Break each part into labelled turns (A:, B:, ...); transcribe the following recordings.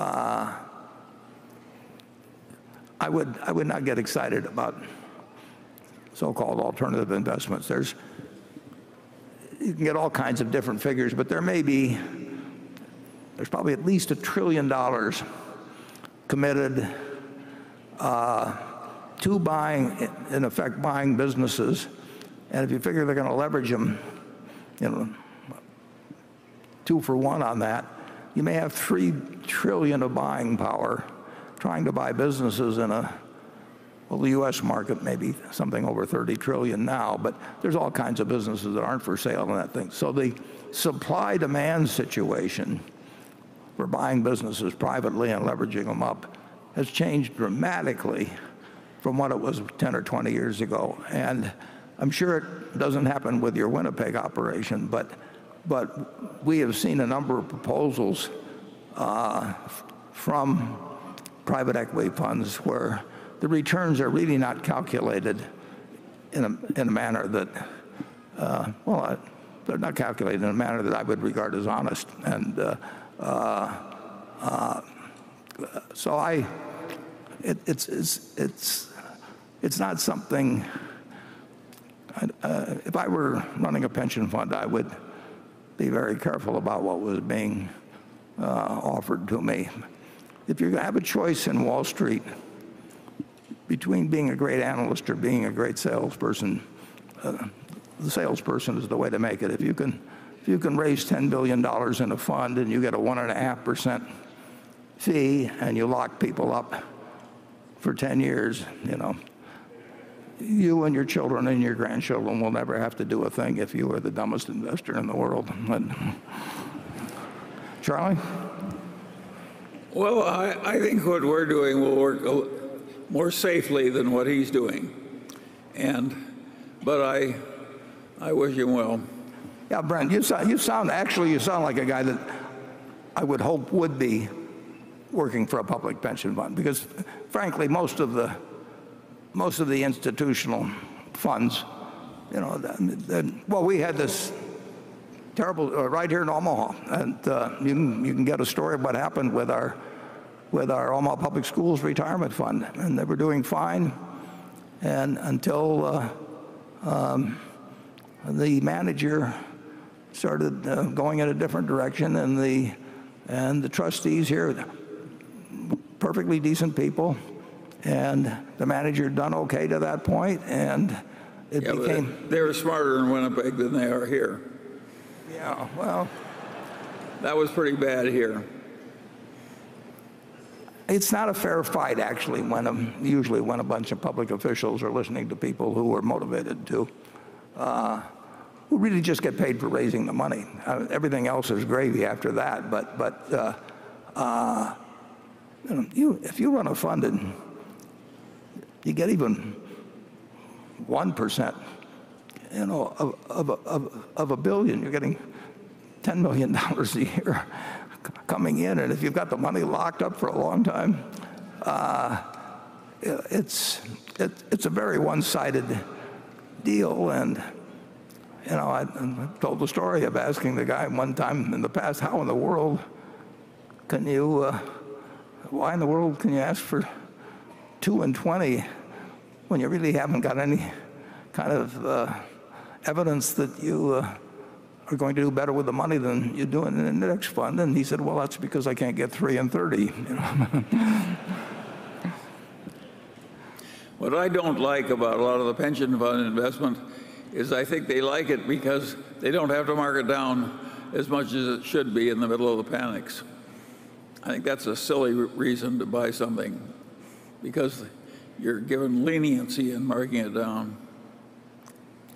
A: Uh, I would I would not get excited about so-called alternative investments. There's, You can get all kinds of different figures, but there may be, there's probably at least a $1 trillion committed uh, to buying, in effect, buying businesses. And if you figure they're going to leverage them you know, two for one on that, you may have 3 trillion of buying power trying to buy businesses in a, well, the U.S. market may be something over 30 trillion now, but there's all kinds of businesses that aren't for sale in that thing. So the supply-demand situation for buying businesses privately and leveraging them up has changed dramatically from what it was 10 or 20 years ago. And I'm sure it doesn't happen with your Winnipeg operation, but we have seen a number of proposals uh, from private equity funds where the returns are really not calculated in a manner that, uh, well, they're not calculated in a manner that I would regard as honest. And uh, so I, it's not something If I were running a pension fund, I would be very careful about what was being uh, offered to me. If you have a choice in Wall Street between being a great analyst or being a great salesperson, uh, the salesperson is the way to make it. If you can raise $10 billion in a fund and you get a 1.5% fee and you lock people up for 10 years, you and your children and your grandchildren will never have to do a thing if you are the dumbest investor in the world. Charlie?
B: Well, I think what we're doing will work more safely than what he's doing. And, but I I wish him well.
A: Yeah, Brent, you sound, you sound, actually you sound like a guy that I would hope would be working for a public pension fund because frankly, most of the institutional funds, you know, well, we had this terrible, uh, right here in Omaha, and uh, you can get a story of what happened with our with our Omaha Public Schools retirement fund, and they were doing fine and until uh, um, the manager started going in a different direction, and the and the trustees here, perfectly decent people, and the manager had done okay to that point.
B: Yeah, became. they were smarter in Winnipeg than they are here.
A: Yeah. Well
B: That was pretty bad here.
A: It's not a fair fight, actually, um, usually when a bunch of public officials are listening to people who are motivated to, uh, who really just get paid for raising the money. Uh, everything else is gravy after that. But but, uh, you if you run a fund and you get even 1% you know, of of of a billion, you're getting $10 million a year coming in, and if you've got the money locked up for a long time, it's it's a very one-sided deal. And you know, I told the story of asking the guy one time in the past, how in the world can you, uh, why in the world can you ask for two and 20 when you really haven't got any kind of uh, evidence that you uh, are going to do better with the money than you do in an index fund? And he said, "Well, that's because I can't get three and 30.
B: What I don't like about a lot of the pension fund investment is I think they like it because they don't have to mark it down as much as it should be in the middle of the panics. I think that's a silly reason to buy something, because you're given leniency in marking it down.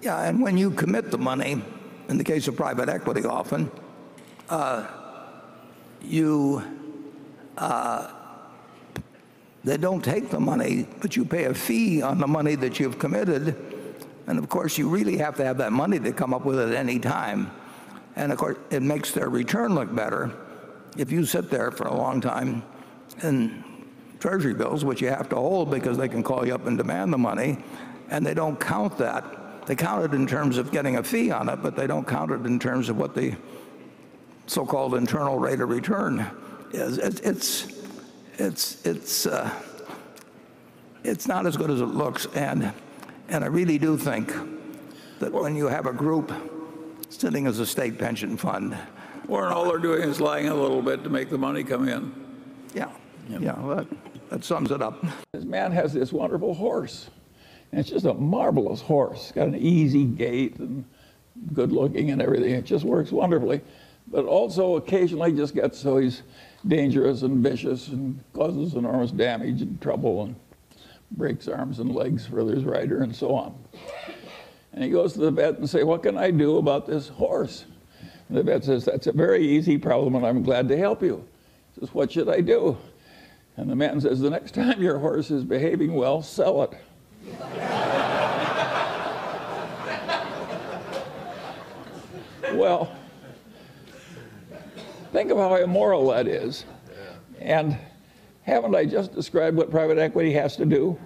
A: Yeah, and when you commit the money, in the case of private equity often, uh, you uh, they don't take the money, but you pay a fee on the money that you've committed. And of course, you really have to have that money to come up with it at any time. And of course, it makes their return look better if you sit there for a long time in treasury bills, which you have to hold because they can call you up and demand the money, and they don't count that. They count it in terms of getting a fee on it, but they don't count it in terms of what the so-called internal rate of return is it's it's it's it's uh, it's not as good as it looks, and and I really do think that when you have a group sitting as a state pension fund,
B: Warren, all they're doing is lying a little bit to make the money come in.
A: yeah, yeah, well, that, that sums it up.
B: This man has this wonderful horse. And it's just a marvelous horse. It's got an easy gait and good looking and everything. It just works wonderfully. But also occasionally just gets so he's dangerous and vicious and causes enormous damage and trouble and breaks arms and legs for his rider and so on. And he goes to the vet and say, what can I do about this horse? And the vet says, that's a very easy problem and I'm glad to help you. He says, what should I do? And the man says, the next time your horse is behaving well, sell it. well, think of how immoral that is. And haven't I just described what private equity has to do?